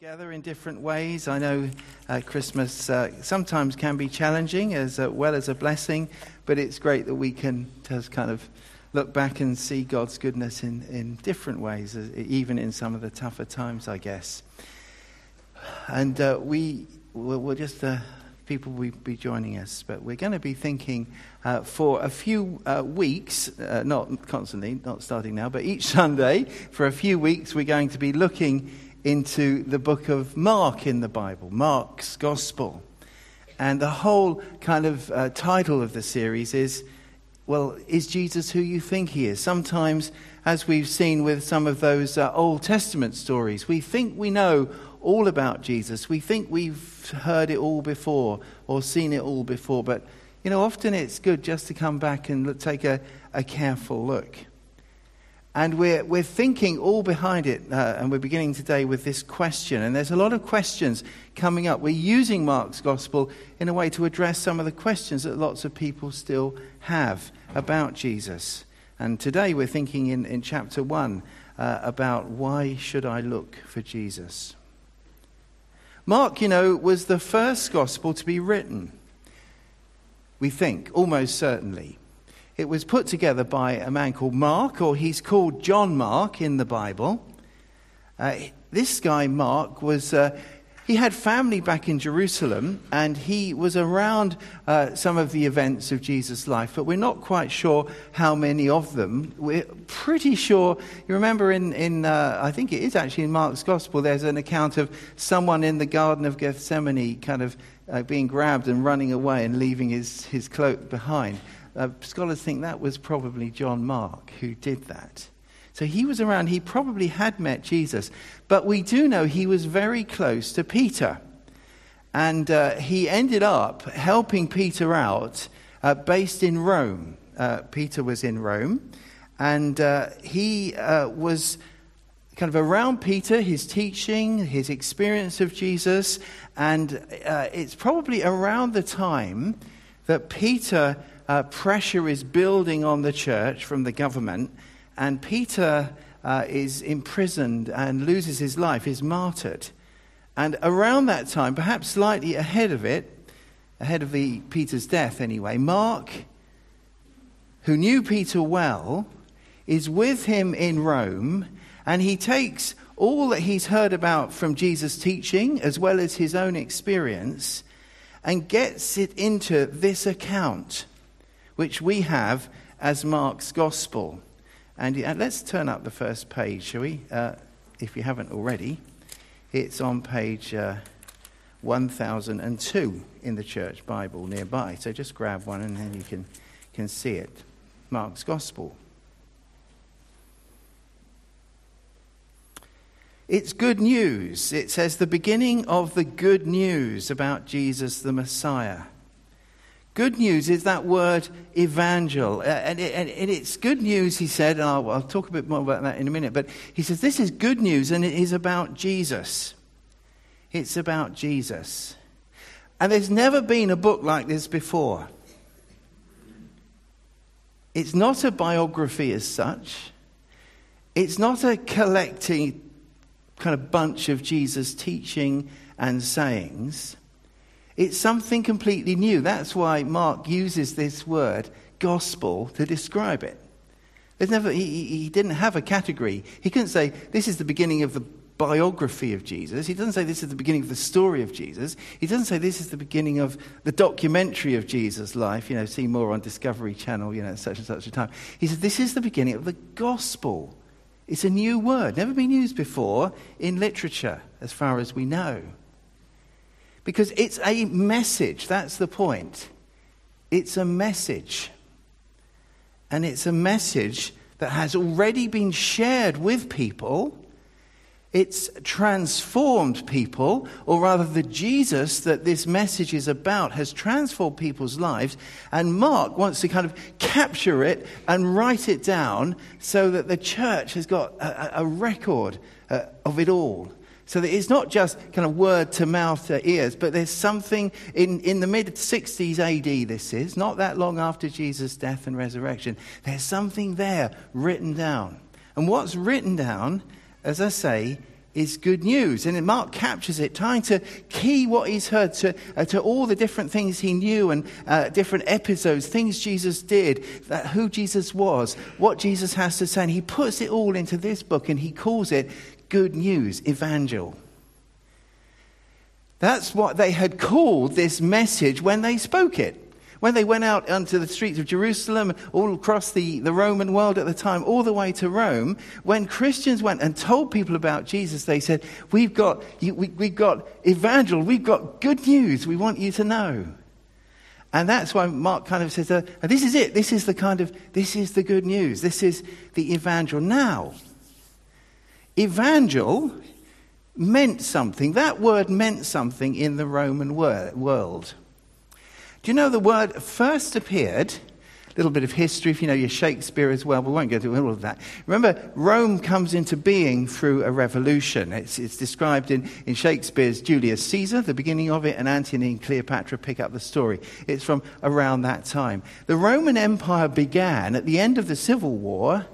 together in different ways. I know uh, Christmas uh, sometimes can be challenging as uh, well as a blessing, but it's great that we can just kind of look back and see God's goodness in, in different ways, uh, even in some of the tougher times, I guess. And uh, we will just, uh, people will be joining us, but we're going to be thinking for a few weeks, not constantly, not starting now, but each Sunday, for a few weeks, we're going to be looking into the book of Mark in the Bible, Mark's Gospel. And the whole kind of uh, title of the series is, well, is Jesus who you think he is? Sometimes, as we've seen with some of those uh, Old Testament stories, we think we know all about Jesus. We think we've heard it all before or seen it all before. But, you know, often it's good just to come back and take a, a careful look. And we're, we're thinking all behind it, uh, and we're beginning today with this question. And there's a lot of questions coming up. We're using Mark's gospel in a way to address some of the questions that lots of people still have about Jesus. And today we're thinking in, in chapter 1 uh, about why should I look for Jesus? Mark, you know, was the first gospel to be written. We think, almost certainly. It was put together by a man called Mark, or he's called John Mark in the Bible. Uh, this guy, Mark, was. Uh, he had family back in Jerusalem and he was around uh, some of the events of Jesus' life, but we're not quite sure how many of them. We're pretty sure, you remember in, in uh, I think it is actually in Mark's Gospel, there's an account of someone in the Garden of Gethsemane kind of uh, being grabbed and running away and leaving his, his cloak behind. Uh, scholars think that was probably John Mark who did that. So he was around, he probably had met Jesus. But we do know he was very close to Peter. And uh, he ended up helping Peter out uh, based in Rome. Uh, Peter was in Rome. And uh, he uh, was kind of around Peter, his teaching, his experience of Jesus. And uh, it's probably around the time that Peter uh, pressure is building on the church from the government, and Peter uh, is imprisoned and loses his life, is martyred. And around that time, perhaps slightly ahead of it, ahead of the Peter's death anyway, Mark, who knew Peter well, is with him in Rome, and he takes all that he's heard about from Jesus' teaching, as well as his own experience, and gets it into this account which we have as Mark's Gospel. And let's turn up the first page, shall we? Uh, if you haven't already. It's on page uh, 1002 in the church Bible nearby. So just grab one and then you can, can see it. Mark's Gospel. It's good news. It says the beginning of the good news about Jesus the Messiah. Good news is that word evangel. Uh, and, it, and, it's good news, he said, and I'll talk a bit more about that in a minute, but he says this is good news and it is about Jesus. It's about Jesus. And there's never been a book like this before. It's not a biography as such. It's not a collecting kind of bunch of Jesus' teaching and sayings. It's something completely new. That's why Mark uses this word, gospel, to describe it. There's never, he, he didn't have a category. He couldn't say, this is the beginning of the biography of Jesus. He doesn't say this is the beginning of the story of Jesus. He doesn't say this is the beginning of the documentary of Jesus' life. You know, see more on Discovery Channel, you know, such and such a time. He says this is the beginning of the gospel. It's a new word, never been used before in literature, as far as we know. Because it's a message. That's the point. It's a message. And it's a message that has already been shared with people. It's transformed people, or rather, the Jesus that this message is about has transformed people's lives. And Mark wants to kind of capture it and write it down so that the church has got a, a record uh, of it all. So that it's not just kind of word to mouth to ears, but there's something in, in the mid 60s AD, this is, not that long after Jesus' death and resurrection. There's something there written down. And what's written down, as I say, is good news. And Mark captures it, trying to key what he's heard to, uh, to all the different things he knew and uh, different episodes, things Jesus did, that, who Jesus was, what Jesus has to say. And he puts it all into this book and he calls it Good News, Evangel. That's what they had called this message when they spoke it. When they went out onto the streets of Jerusalem, all across the, the Roman world at the time, all the way to Rome, when Christians went and told people about Jesus, they said, We've got, we, we've got evangel, we've got good news we want you to know. And that's why Mark kind of says, uh, This is it. This is the kind of, this is the good news. This is the evangel. Now, evangel meant something. That word meant something in the Roman world. Do you know the word first appeared? A little bit of history, if you know your Shakespeare as well. We won't go through all of that. Remember, Rome comes into being through a revolution. It's, it's described in, in Shakespeare's Julius Caesar, the beginning of it, and Antony and Cleopatra pick up the story. It's from around that time. The Roman Empire began at the end of the Civil War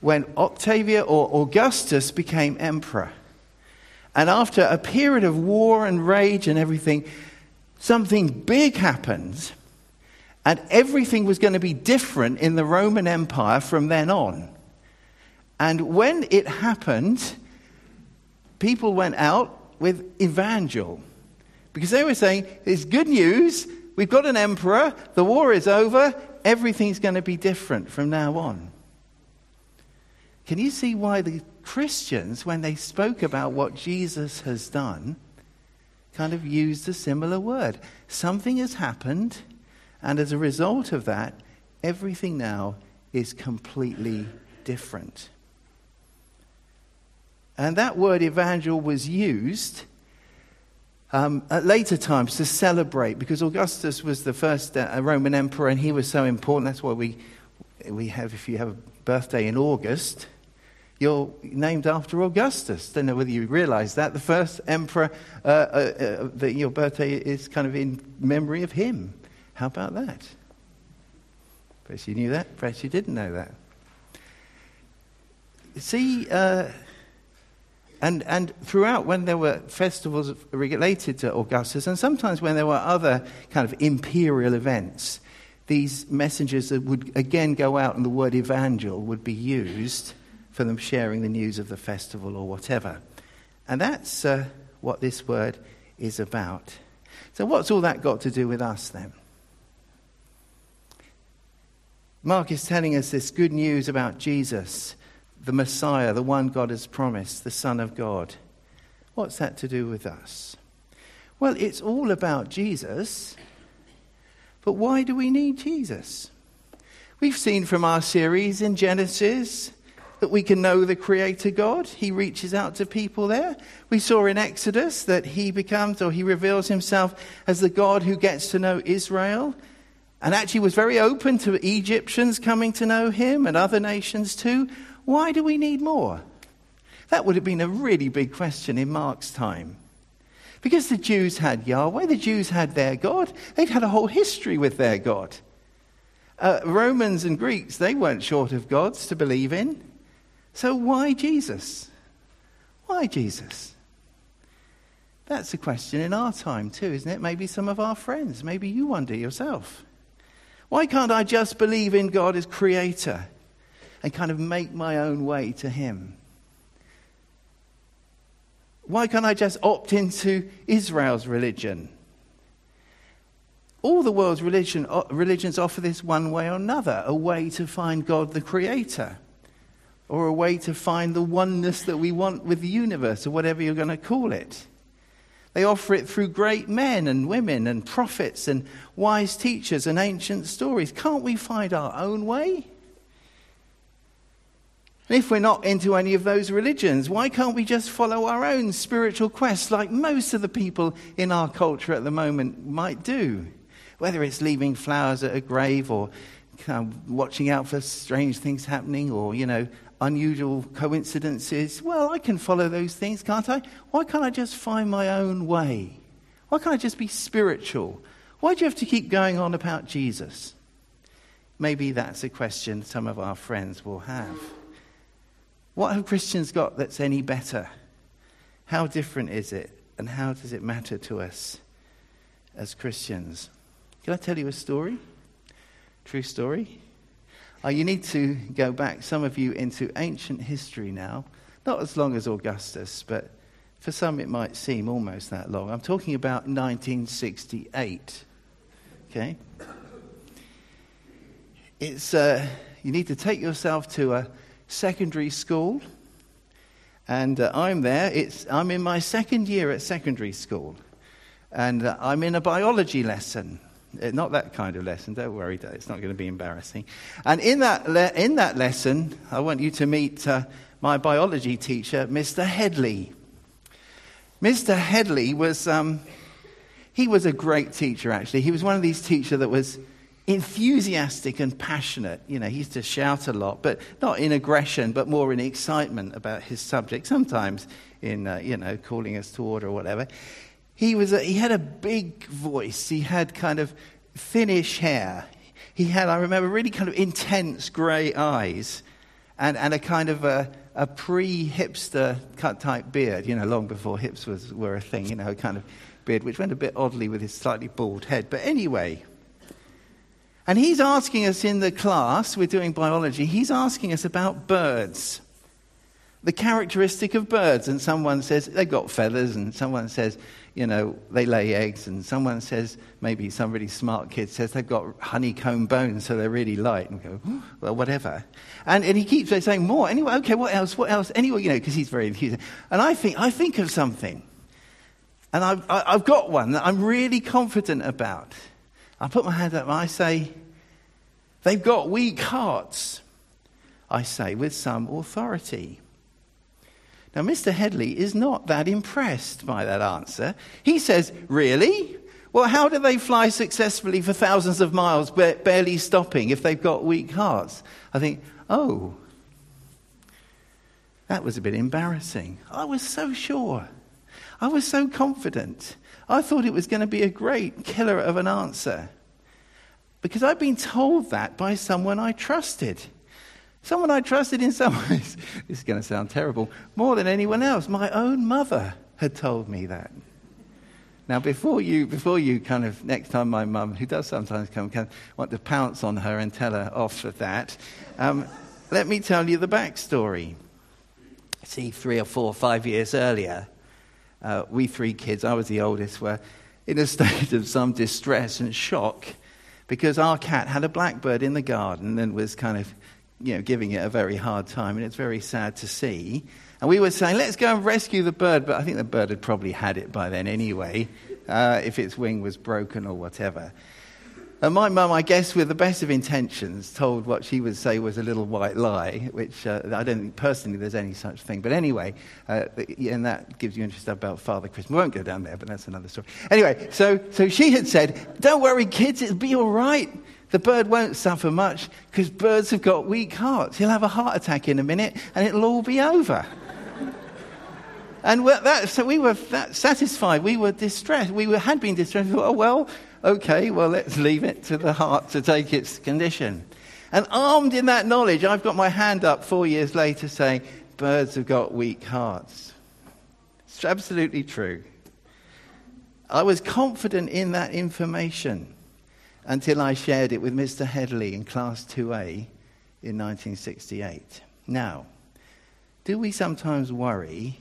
when Octavian or Augustus became emperor. And after a period of war and rage and everything, something big happened, and everything was going to be different in the Roman Empire from then on. And when it happened, people went out with evangel because they were saying, It's good news, we've got an emperor, the war is over, everything's going to be different from now on. Can you see why the Christians, when they spoke about what Jesus has done, kind of used a similar word. Something has happened, and as a result of that, everything now is completely different. And that word evangel was used um, at later times to celebrate because Augustus was the first uh, Roman emperor and he was so important. That's why we, we have, if you have birthday in August, you're named after Augustus. Don't know whether you realize that. The first emperor, uh, uh, uh, that your birthday is kind of in memory of him. How about that? Perhaps you knew that. Perhaps you didn't know that. See, uh, and, and throughout, when there were festivals related to Augustus, and sometimes when there were other kind of imperial events, these messengers would again go out and the word evangel would be used for them sharing the news of the festival or whatever. And that's uh, what this word is about. So, what's all that got to do with us then? Mark is telling us this good news about Jesus, the Messiah, the one God has promised, the Son of God. What's that to do with us? Well, it's all about Jesus, but why do we need Jesus? We've seen from our series in Genesis that we can know the Creator God. He reaches out to people there. We saw in Exodus that he becomes, or he reveals himself as the God who gets to know Israel and actually was very open to Egyptians coming to know him and other nations too. Why do we need more? That would have been a really big question in Mark's time. Because the Jews had Yahweh, the Jews had their God, they'd had a whole history with their God. Uh, Romans and Greeks, they weren't short of gods to believe in. So why Jesus? Why Jesus? That's a question in our time too, isn't it? Maybe some of our friends, maybe you wonder yourself. Why can't I just believe in God as creator and kind of make my own way to Him? Why can't I just opt into Israel's religion? All the world's religion, uh, religions offer this one way or another a way to find God the creator or a way to find the oneness that we want with the universe, or whatever you're going to call it. They offer it through great men and women and prophets and wise teachers and ancient stories. Can't we find our own way? And if we're not into any of those religions, why can't we just follow our own spiritual quest like most of the people in our culture at the moment might do? Whether it's leaving flowers at a grave or kind of watching out for strange things happening or, you know, unusual coincidences. Well, I can follow those things, can't I? Why can't I just find my own way? Why can't I just be spiritual? Why do you have to keep going on about Jesus? Maybe that's a question some of our friends will have. What have Christians got that's any better? How different is it, and how does it matter to us as Christians? Can I tell you a story? True story? Uh, you need to go back, some of you, into ancient history now. Not as long as Augustus, but for some it might seem almost that long. I'm talking about 1968. Okay? It's, uh, you need to take yourself to a secondary school. And uh, I'm there. It's, I'm in my second year at secondary school. And uh, I'm in a biology lesson. Uh, not that kind of lesson, don't worry, it's not going to be embarrassing. And in that, le- in that lesson, I want you to meet uh, my biology teacher, Mr. Headley. Mr. Headley was, um, he was a great teacher, actually. He was one of these teachers that was enthusiastic and passionate. You know, he used to shout a lot, but not in aggression, but more in excitement about his subject, sometimes in, uh, you know, calling us to order or whatever. He, was a, he had a big voice. He had kind of thinnish hair. He had, I remember, really kind of intense grey eyes and, and a kind of a, a pre-hipster cut type beard, you know, long before hips was, were a thing, you know, a kind of beard, which went a bit oddly with his slightly bald head. But anyway, and he's asking us in the class, we're doing biology, he's asking us about birds. The characteristic of birds. And someone says they've got feathers, and someone says, you know, they lay eggs, and someone says, maybe some really smart kid says they've got honeycomb bones, so they're really light. And we go, well, whatever. And, and he keeps saying more. Anyway, okay, what else? What else? Anyway, you know, because he's very enthusiastic. And I think, I think of something. And I've, I've got one that I'm really confident about. I put my hand up and I say, they've got weak hearts. I say with some authority. Now, Mr. Headley is not that impressed by that answer. He says, Really? Well, how do they fly successfully for thousands of miles, barely stopping, if they've got weak hearts? I think, oh, that was a bit embarrassing. I was so sure. I was so confident. I thought it was going to be a great killer of an answer. Because I'd been told that by someone I trusted. Someone I trusted in some ways. this is going to sound terrible. More than anyone else. My own mother had told me that. Now, before you, before you kind of, next time my mum, who does sometimes come, can want to pounce on her and tell her off for that, um, let me tell you the backstory. See, three or four, five years earlier, uh, we three kids, I was the oldest, were in a state of some distress and shock because our cat had a blackbird in the garden and was kind of you know, giving it a very hard time, and it's very sad to see. And we were saying, let's go and rescue the bird, but I think the bird had probably had it by then anyway, uh, if its wing was broken or whatever. And my mum, I guess, with the best of intentions, told what she would say was a little white lie, which uh, I don't think personally there's any such thing. But anyway, uh, and that gives you interest about Father Christmas. We won't go down there, but that's another story. Anyway, so, so she had said, Don't worry, kids, it'll be all right. The bird won't suffer much because birds have got weak hearts. He'll have a heart attack in a minute and it'll all be over. and that, so we were satisfied. We were distressed. We were, had been distressed. We thought, oh, well, okay, well, let's leave it to the heart to take its condition. And armed in that knowledge, I've got my hand up four years later saying, birds have got weak hearts. It's absolutely true. I was confident in that information until I shared it with Mr. Headley in Class 2A in 1968. Now, do we sometimes worry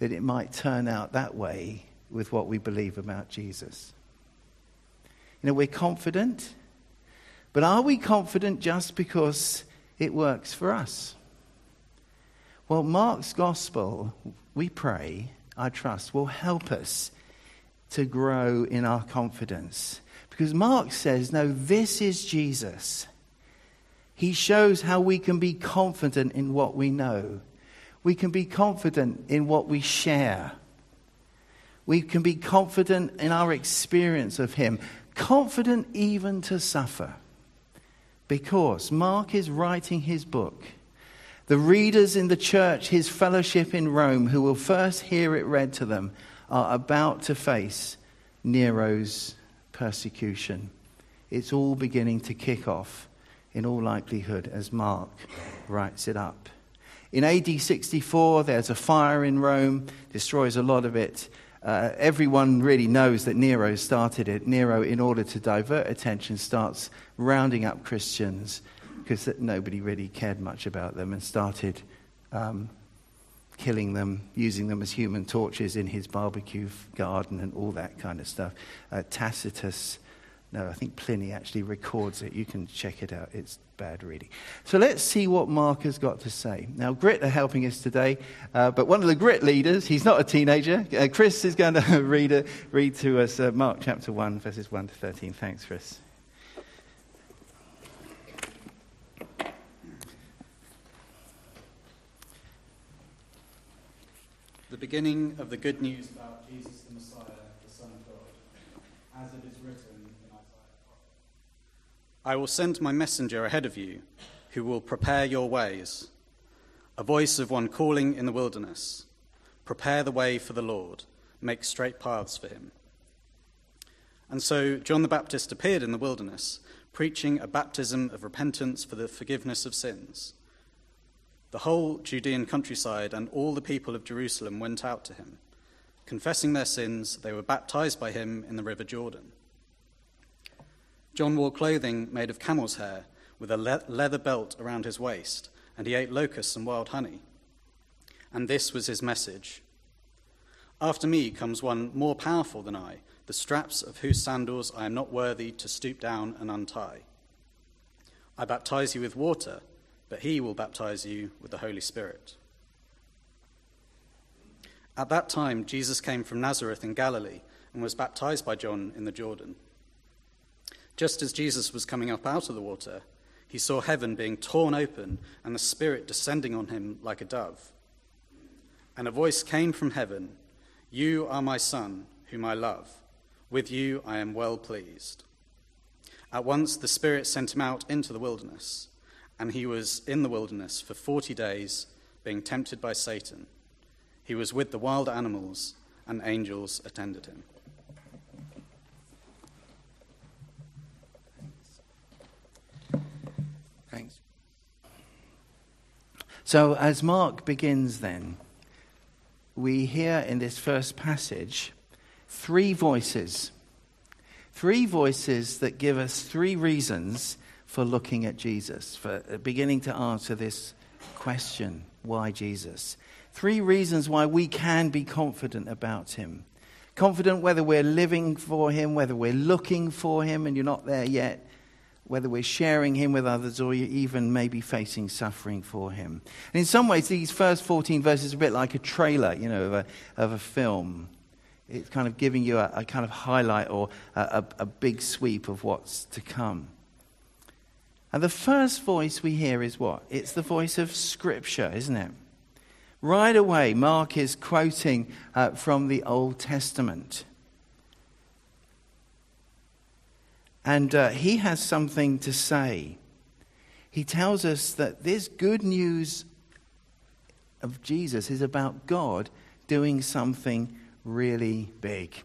that it might turn out that way with what we believe about Jesus? You know, we're confident, but are we confident just because it works for us? Well, Mark's gospel, we pray, I trust, will help us to grow in our confidence because Mark says, no, this is Jesus. He shows how we can be confident in what we know. We can be confident in what we share. We can be confident in our experience of Him, confident even to suffer. Because Mark is writing his book. The readers in the church, his fellowship in Rome, who will first hear it read to them, are about to face Nero's persecution. It's all beginning to kick off, in all likelihood, as Mark writes it up. In AD 64, there's a fire in Rome, destroys a lot of it. Uh, everyone really knows that Nero started it. Nero, in order to divert attention, starts rounding up Christians because nobody really cared much about them and started um, killing them, using them as human torches in his barbecue garden and all that kind of stuff. Uh, Tacitus, no, I think Pliny actually records it. You can check it out. It's bad. So let's see what Mark has got to say. Now, Grit are helping us today, uh, but one of the Grit leaders, he's not a teenager. Uh, Chris is going to read, a, read to us uh, Mark chapter 1, verses 1 to 13. Thanks, Chris. the beginning of the good news about Jesus the Messiah, the Son of God, as it is written. I will send my messenger ahead of you, who will prepare your ways. A voice of one calling in the wilderness Prepare the way for the Lord, make straight paths for him. And so John the Baptist appeared in the wilderness, preaching a baptism of repentance for the forgiveness of sins the whole Judean countryside and all the people of Jerusalem went out to him. Confessing their sins, they were baptized by him in the river Jordan. John wore clothing made of camel's hair, with a le- leather belt around his waist, and he ate locusts and wild honey. And this was his message After me comes one more powerful than I, the straps of whose sandals I am not worthy to stoop down and untie. I baptize you with water but he will baptize you with the Holy Spirit. At that time, Jesus came from Nazareth in Galilee and was baptized by John in the Jordan. Just as Jesus was coming up out of the water, he saw heaven being torn open and the Spirit descending on him like a dove. And a voice came from heaven You are my Son, whom I love. With you I am well pleased. At once the Spirit sent him out into the wilderness and he was in the wilderness for 40 days, being tempted by Satan. He was with the wild animals, and angels attended him. Thanks. So, as Mark begins, then, we hear in this first passage three voices. Three voices that give us three reasons for looking at Jesus, for beginning to answer this question why Jesus? Three reasons why we can be confident about him. Confident whether we're living for him, whether we're looking for him and you're not there yet, whether we're sharing him with others or even maybe facing suffering for him. And in some ways, these first 14 verses are a bit like a trailer, you know, of a, of a film. It's kind of giving you a, a kind of highlight or a, a, a big sweep of what's to come. And the first voice we hear is what? It's the voice of Scripture, isn't it? Right away, Mark is quoting uh, from the Old Testament. And uh, he has something to say. He tells us that this good news of Jesus is about God doing something really big.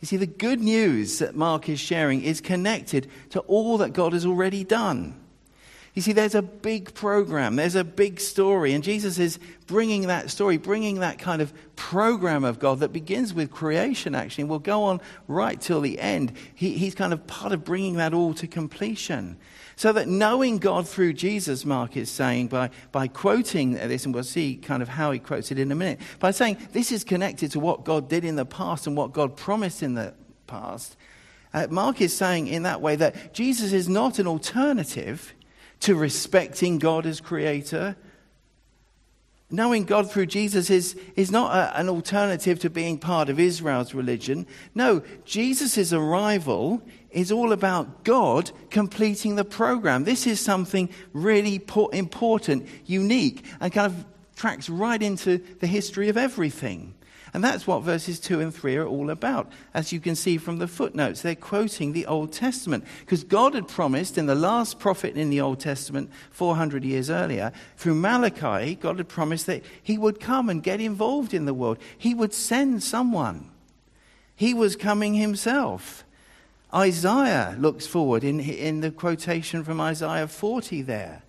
You see, the good news that Mark is sharing is connected to all that God has already done. You see, there's a big program, there's a big story, and Jesus is bringing that story, bringing that kind of program of God that begins with creation, actually, and will go on right till the end. He, he's kind of part of bringing that all to completion. So that knowing God through Jesus, Mark is saying, by, by quoting this, and we'll see kind of how he quotes it in a minute, by saying this is connected to what God did in the past and what God promised in the past, uh, Mark is saying in that way that Jesus is not an alternative to respecting God as creator. Knowing God through Jesus is, is not a, an alternative to being part of Israel's religion. No, Jesus' arrival is all about God completing the program. This is something really important, unique, and kind of tracks right into the history of everything. And that's what verses 2 and 3 are all about. As you can see from the footnotes, they're quoting the Old Testament. Because God had promised in the last prophet in the Old Testament, 400 years earlier, through Malachi, God had promised that He would come and get involved in the world. He would send someone. He was coming Himself. Isaiah looks forward in, in the quotation from Isaiah 40 there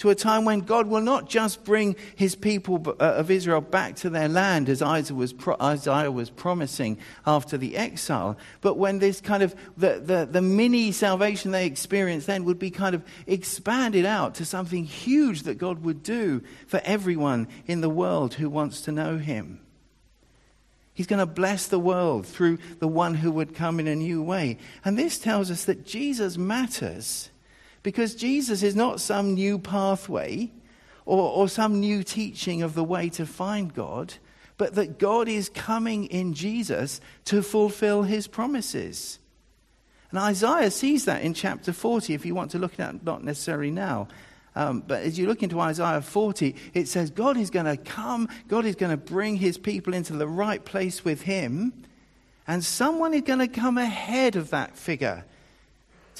to a time when God will not just bring his people uh, of Israel back to their land, as Isaiah was, Isaiah was promising after the exile, but when this kind of the, the, the mini salvation they experienced then would be kind of expanded out to something huge that God would do for everyone in the world who wants to know him. He's going to bless the world through the one who would come in a new way. And this tells us that Jesus matters because Jesus is not some new pathway or, or some new teaching of the way to find God, but that God is coming in Jesus to fulfill his promises. And Isaiah sees that in chapter 40, if you want to look at it, not necessarily now. Um, but as you look into Isaiah 40, it says God is going to come, God is going to bring his people into the right place with him, and someone is going to come ahead of that figure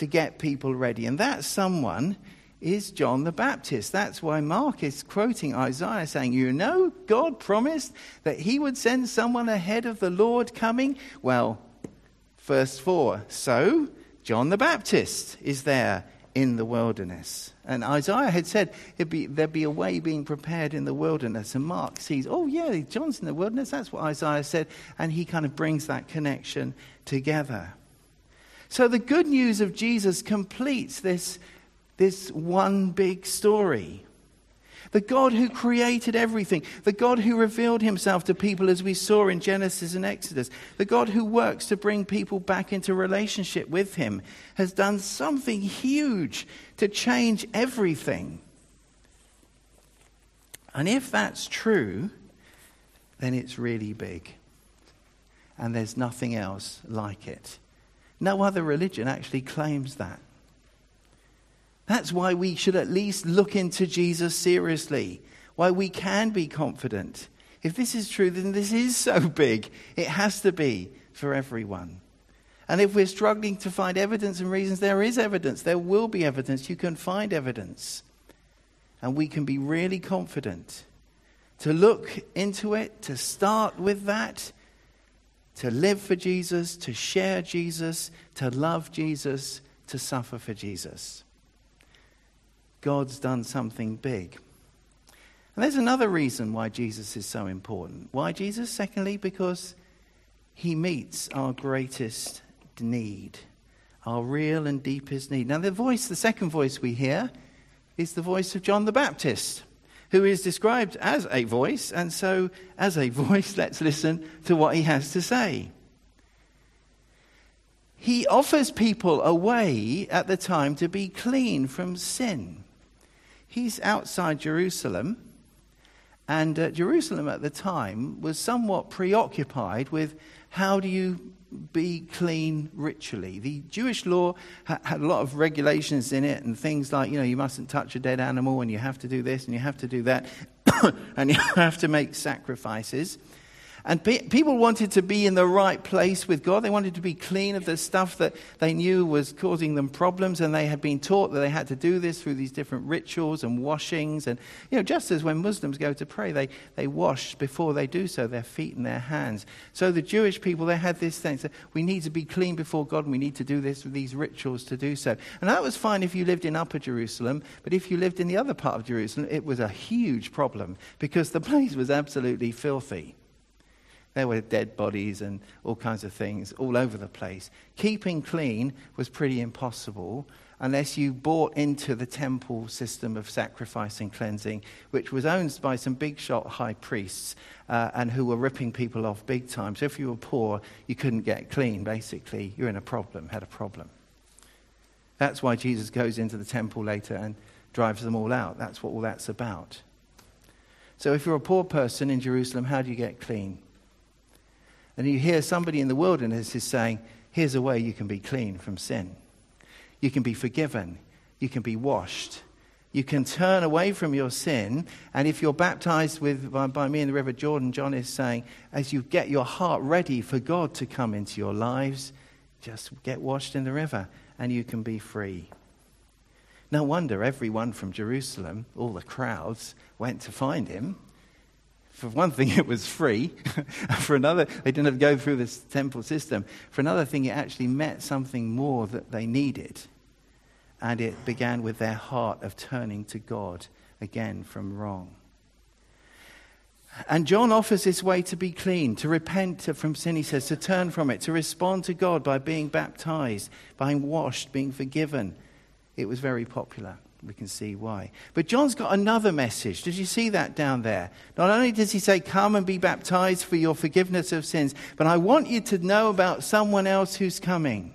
to get people ready. And that someone is John the Baptist. That's why Mark is quoting Isaiah saying, You know, God promised that he would send someone ahead of the Lord coming. Well, verse 4 So, John the Baptist is there in the wilderness. And Isaiah had said be, there'd be a way being prepared in the wilderness. And Mark sees, oh, yeah, John's in the wilderness. That's what Isaiah said. And he kind of brings that connection together. So the good news of Jesus completes this, this one big story. The God who created everything, the God who revealed himself to people as we saw in Genesis and Exodus, the God who works to bring people back into relationship with him, has done something huge to change everything. And if that's true, then it's really big. And there's nothing else like it. No other religion actually claims that. That's why we should at least look into Jesus seriously, why we can be confident. If this is true, then this is so big. It has to be for everyone. And if we're struggling to find evidence and reasons, there is evidence. There will be evidence. You can find evidence. And we can be really confident to look into it, to start with that, to live for Jesus, to share Jesus, to love Jesus, to suffer for Jesus. God's done something big. And there's another reason why Jesus is so important. Why Jesus? Secondly, because he meets our greatest need, our real and deepest need. Now, the voice, the second voice we hear, is the voice of John the Baptist who is described as a voice, and so, as a voice, let's listen to what he has to say. He offers people a way at the time to be clean from sin. He's outside Jerusalem, and uh, Jerusalem at the time was somewhat preoccupied with how do you be clean ritually. The Jewish law had a lot of regulations in it and things like, you know, you mustn't touch a dead animal and you have to do this and you have to do that and you have to make sacrifices. And pe- people wanted to be in the right place with God. They wanted to be clean of the stuff that they knew was causing them problems. And they had been taught that they had to do this through these different rituals and washings. And, you know, just as when Muslims go to pray, they, they wash before they do so their feet and their hands. So the Jewish people, they had this that we need to be clean before God and we need to do this with these rituals to do so. And that was fine if you lived in Upper Jerusalem. But if you lived in the other part of Jerusalem, it was a huge problem because the place was absolutely filthy. There were dead bodies and all kinds of things all over the place. Keeping clean was pretty impossible unless you bought into the temple system of sacrifice and cleansing, which was owned by some big shot high priests uh, and who were ripping people off big time. So if you were poor, you couldn't get clean, basically. You're in a problem, had a problem. That's why Jesus goes into the temple later and drives them all out. That's what all that's about. So if you're a poor person in Jerusalem, how do you get clean? And you hear somebody in the wilderness is saying, here's a way you can be clean from sin. You can be forgiven. You can be washed. You can turn away from your sin. And if you're baptized with, by, by, me in the River Jordan, John is saying, as you get your heart ready for God to come into your lives, just get washed in the river and you can be free. No wonder everyone from Jerusalem, all the crowds, went to find him for one thing, it was free. for another, they didn't have to go through this temple system. For another thing, it actually met something more that they needed. And it began with their heart of turning to God again from wrong. And John offers this way to be clean, to repent from sin, he says, to turn from it, to respond to God by being baptized, by being washed, being forgiven. It was very popular. We can see why. But John's got another message. Did you see that down there? Not only does he say, Come and be baptized for your forgiveness of sins, but I want you to know about someone else who's coming.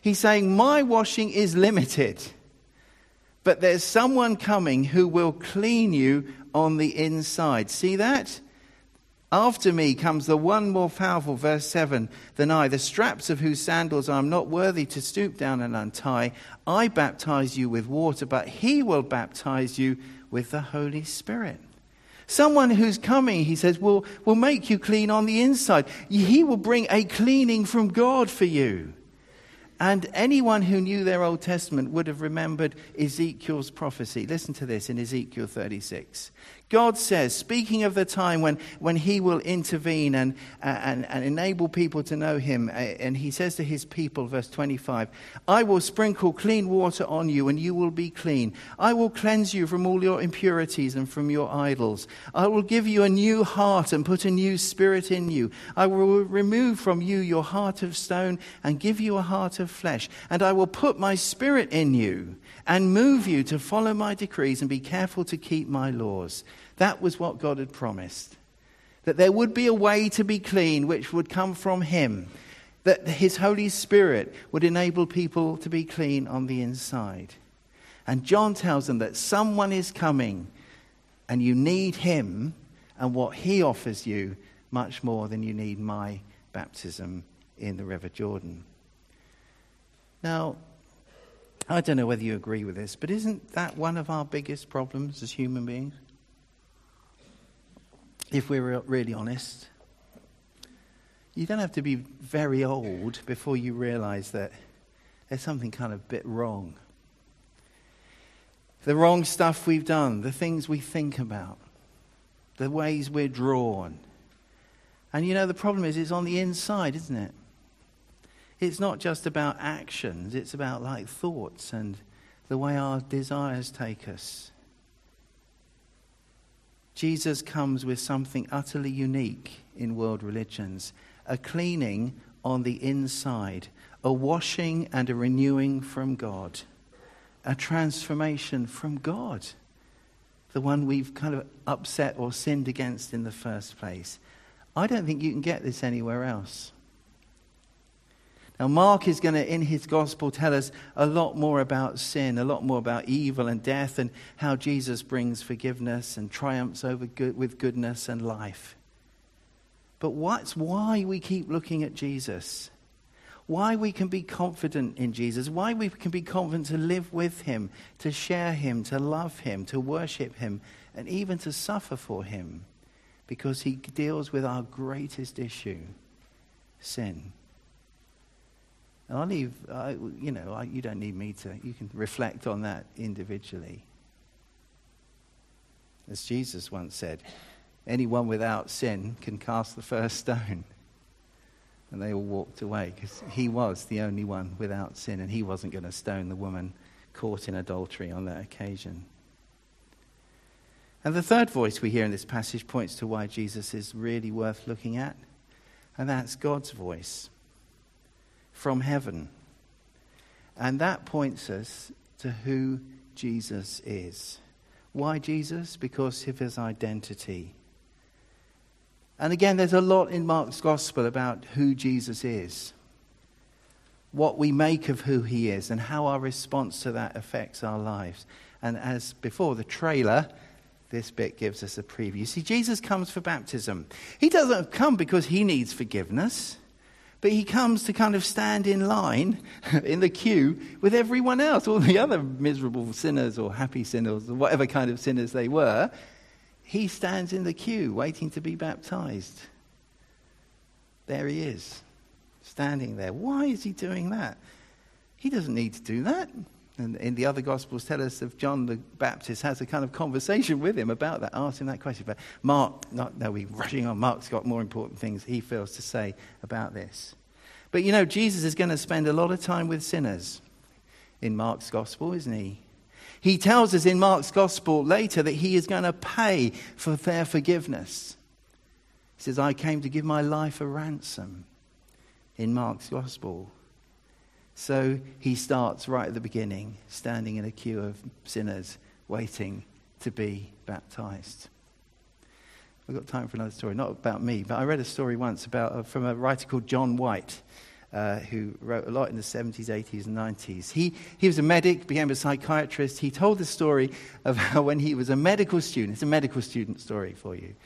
He's saying, My washing is limited, but there's someone coming who will clean you on the inside. See that? After me comes the one more powerful, verse 7, than I, the straps of whose sandals I am not worthy to stoop down and untie. I baptize you with water, but he will baptize you with the Holy Spirit. Someone who's coming, he says, will, will make you clean on the inside. He will bring a cleaning from God for you. And anyone who knew their Old Testament would have remembered Ezekiel's prophecy. Listen to this in Ezekiel 36. God says, speaking of the time when, when he will intervene and, and, and enable people to know him, uh, and he says to his people, verse 25, I will sprinkle clean water on you, and you will be clean. I will cleanse you from all your impurities and from your idols. I will give you a new heart and put a new spirit in you. I will remove from you your heart of stone and give you a heart of flesh. And I will put my spirit in you and move you to follow my decrees and be careful to keep my laws. That was what God had promised. That there would be a way to be clean which would come from Him. That His Holy Spirit would enable people to be clean on the inside. And John tells them that someone is coming and you need Him and what He offers you much more than you need my baptism in the River Jordan. Now, I don't know whether you agree with this, but isn't that one of our biggest problems as human beings? If we're really honest. You don't have to be very old before you realize that there's something kind of bit wrong. The wrong stuff we've done, the things we think about, the ways we're drawn. And you know, the problem is it's on the inside, isn't it? It's not just about actions, it's about like thoughts and the way our desires take us. Jesus comes with something utterly unique in world religions a cleaning on the inside, a washing and a renewing from God, a transformation from God, the one we've kind of upset or sinned against in the first place. I don't think you can get this anywhere else. Now, Mark is going to, in his gospel, tell us a lot more about sin, a lot more about evil and death, and how Jesus brings forgiveness and triumphs over good, with goodness and life. But what's why we keep looking at Jesus? Why we can be confident in Jesus? Why we can be confident to live with him, to share him, to love him, to worship him, and even to suffer for him? Because he deals with our greatest issue sin. And I'll leave, you know, I, you don't need me to, you can reflect on that individually. As Jesus once said, anyone without sin can cast the first stone. And they all walked away because he was the only one without sin, and he wasn't going to stone the woman caught in adultery on that occasion. And the third voice we hear in this passage points to why Jesus is really worth looking at, and that's God's voice from heaven. And that points us to who Jesus is. Why Jesus? Because of his identity. And again, there's a lot in Mark's gospel about who Jesus is, what we make of who he is, and how our response to that affects our lives. And as before, the trailer, this bit gives us a preview. See, Jesus comes for baptism. He doesn't come because he needs forgiveness. But he comes to kind of stand in line in the queue with everyone else, all the other miserable sinners or happy sinners or whatever kind of sinners they were. He stands in the queue waiting to be baptized. There he is, standing there. Why is he doing that? He doesn't need to do that. And in the other Gospels, tell us of John the Baptist has a kind of conversation with him about that, asking that question. But Mark, not, no, we're rushing on. Mark's got more important things he feels to say about this. But you know, Jesus is going to spend a lot of time with sinners. in Mark's gospel, isn't he? He tells us in Mark's gospel later that he is going to pay for their forgiveness. He says, I came to give my life a ransom in Mark's gospel. So he starts right at the beginning, standing in a queue of sinners waiting to be baptized. I've got time for another story, not about me, but I read a story once about, uh, from a writer called John White. Uh, who wrote a lot in the 70s, 80s, and 90s. He, he was a medic, became a psychiatrist. He told the story of how when he was a medical student, it's a medical student story for you.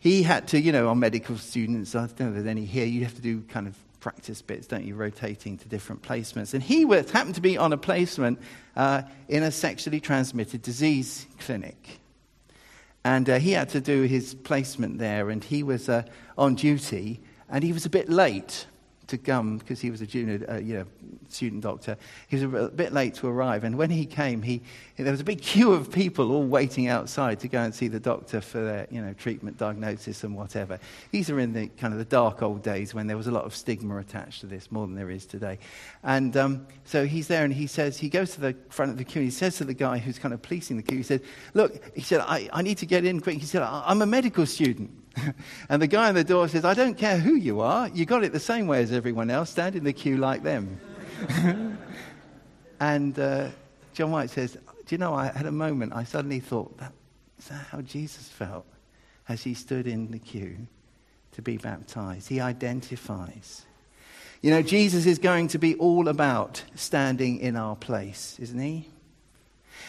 He had to, you know, on medical students, I don't know if there's any here, you have to do kind of practice bits, don't you, rotating to different placements. And he was, happened to be on a placement uh, in a sexually transmitted disease clinic. And uh, he had to do his placement there, and he was uh, on duty, and he was a bit late to come because he was a junior, uh, you know, student doctor. He was a bit late to arrive, and when he came, he, there was a big queue of people all waiting outside to go and see the doctor for their, you know, treatment, diagnosis, and whatever. These are in the kind of the dark old days when there was a lot of stigma attached to this, more than there is today. And um, so he's there, and he says he goes to the front of the queue. And he says to the guy who's kind of policing the queue, he said, "Look," he said, "I, I need to get in quick." He said, "I'm a medical student." and the guy on the door says, I don't care who you are, you got it the same way as everyone else, stand in the queue like them. and uh, John White says, Do you know, I had a moment, I suddenly thought, that, is that how Jesus felt as he stood in the queue to be baptized? He identifies. You know, Jesus is going to be all about standing in our place, isn't he?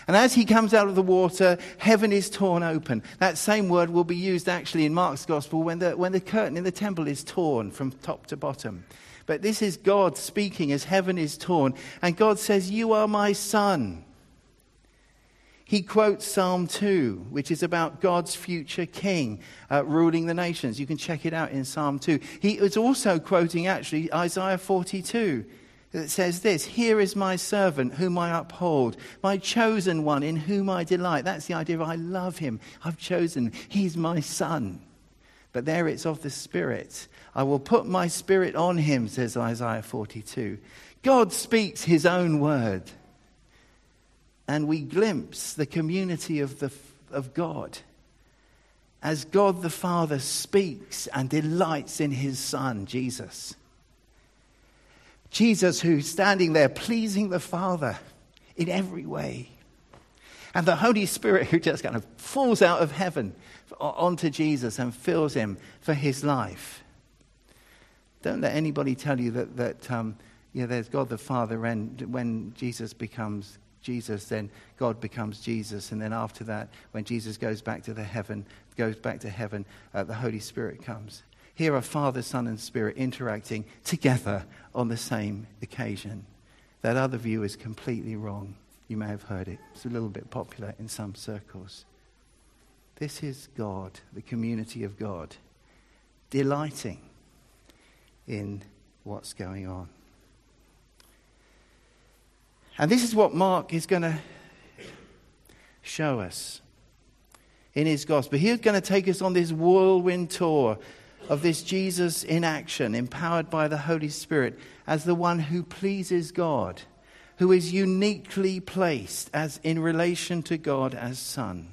And as he comes out of the water, heaven is torn open. That same word will be used actually in Mark's gospel when the, when the curtain in the temple is torn from top to bottom. But this is God speaking as heaven is torn. And God says, You are my son. He quotes Psalm 2, which is about God's future king uh, ruling the nations. You can check it out in Psalm 2. He is also quoting actually Isaiah 42 that says this Here is my servant whom I uphold, my chosen one in whom I delight. That's the idea of I love him. I've chosen. He's my son. But there it's of the Spirit. I will put my Spirit on him, says Isaiah 42. God speaks his own word. And we glimpse the community of, the, of God as God the Father speaks and delights in his Son, Jesus. Jesus, who's standing there pleasing the Father in every way. And the Holy Spirit, who just kind of falls out of heaven onto Jesus and fills him for his life. Don't let anybody tell you that, that um, there's God the Father, and when Jesus becomes Jesus, then God becomes Jesus. And then after that, when Jesus goes back to the heaven, goes back to heaven, uh, the Holy Spirit comes. Here are Father, Son, and Spirit interacting together on the same occasion. That other view is completely wrong. You may have heard it. It's a little bit popular in some circles. This is God, the community of God, delighting in what's going on. And this is what Mark is going to show us in his gospel. He's going to take us on this whirlwind tour of this Jesus in action, empowered by the Holy Spirit, as the one who pleases God, who is uniquely placed as in relation to God as Son.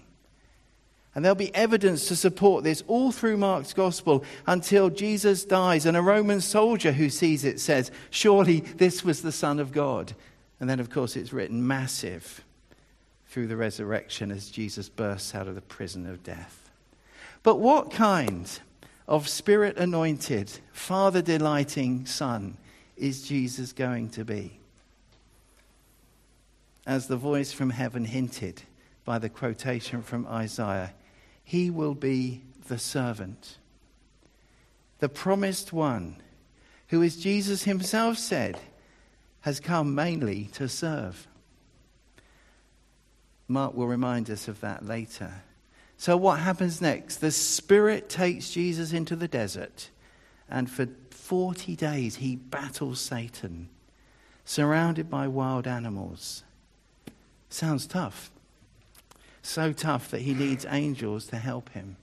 And there'll be evidence to support this all through Mark's gospel until Jesus dies, and a Roman soldier who sees it says, Surely this was the Son of God. And then, of course, it's written massive through the resurrection as Jesus bursts out of the prison of death. But what kind of spirit anointed, father delighting son is Jesus going to be? As the voice from heaven hinted by the quotation from Isaiah, he will be the servant, the promised one, who, as Jesus himself said, has come mainly to serve. Mark will remind us of that later. So, what happens next? The Spirit takes Jesus into the desert, and for 40 days he battles Satan, surrounded by wild animals. Sounds tough. So tough that he needs angels to help him.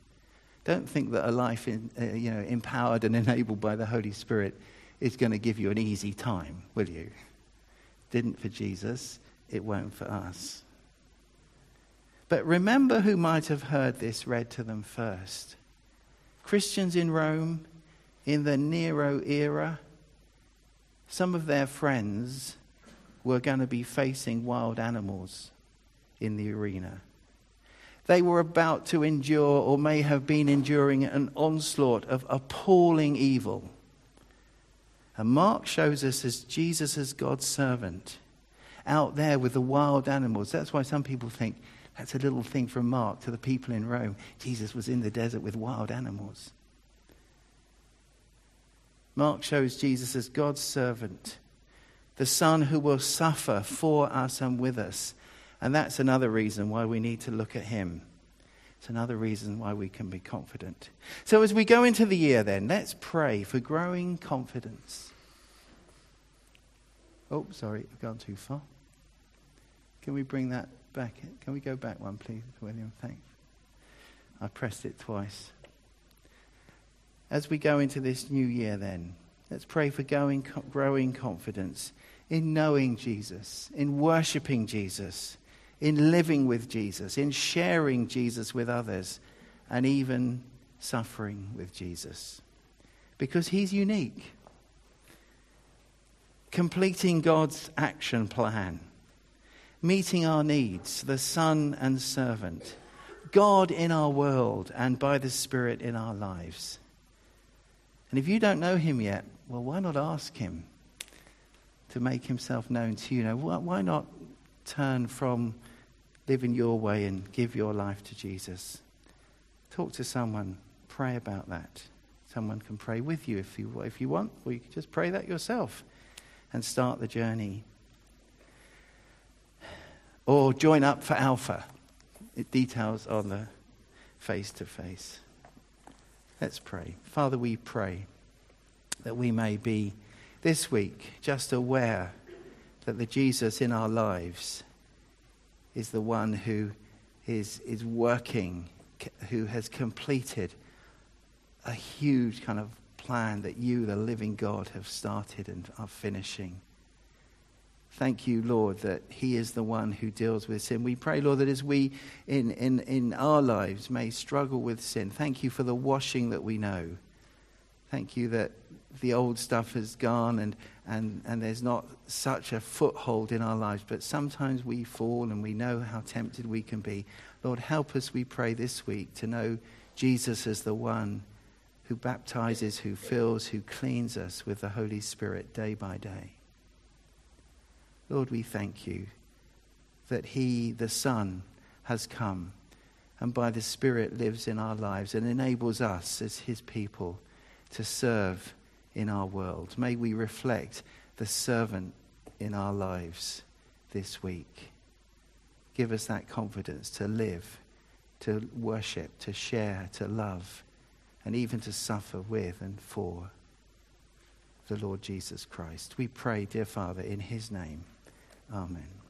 Don't think that a life in, uh, you know, empowered and enabled by the Holy Spirit is going to give you an easy time, will you? didn't for Jesus, it won't for us. But remember who might have heard this read to them first. Christians in Rome in the Nero era, some of their friends were going to be facing wild animals in the arena. They were about to endure, or may have been enduring, an onslaught of appalling evil. And Mark shows us as Jesus as God's servant out there with the wild animals. That's why some people think that's a little thing from Mark to the people in Rome. Jesus was in the desert with wild animals. Mark shows Jesus as God's servant, the Son who will suffer for us and with us. And that's another reason why we need to look at him. It's another reason why we can be confident. So, as we go into the year, then, let's pray for growing confidence. Oh, sorry, I've gone too far. Can we bring that back? Can we go back one, please, William? Thanks. I pressed it twice. As we go into this new year, then, let's pray for going, growing confidence in knowing Jesus, in worshipping Jesus, in living with Jesus, in sharing Jesus with others, and even suffering with Jesus. Because he's unique. Completing God's action plan meeting our needs, the Son and servant, God in our world and by the Spirit in our lives. And if you don't know him yet, well, why not ask him to make himself known to you? Know, why not turn from living your way and give your life to Jesus? Talk to someone, pray about that. Someone can pray with you if you, if you want, or you can just pray that yourself and start the journey or join up for Alpha. It details on the face to face. Let's pray. Father, we pray that we may be this week just aware that the Jesus in our lives is the one who is, is working, who has completed a huge kind of plan that you, the living God, have started and are finishing. Thank you, Lord, that He is the one who deals with sin. We pray, Lord, that as we in, in, in our lives may struggle with sin, thank you for the washing that we know. Thank you that the old stuff has gone and, and, and there's not such a foothold in our lives. But sometimes we fall and we know how tempted we can be. Lord, help us, we pray, this week to know Jesus as the one who baptizes, who fills, who cleans us with the Holy Spirit day by day. Lord, we thank you that He, the Son, has come and by the Spirit lives in our lives and enables us as His people to serve in our world. May we reflect the servant in our lives this week. Give us that confidence to live, to worship, to share, to love, and even to suffer with and for the Lord Jesus Christ. We pray, dear Father, in His name. Amen.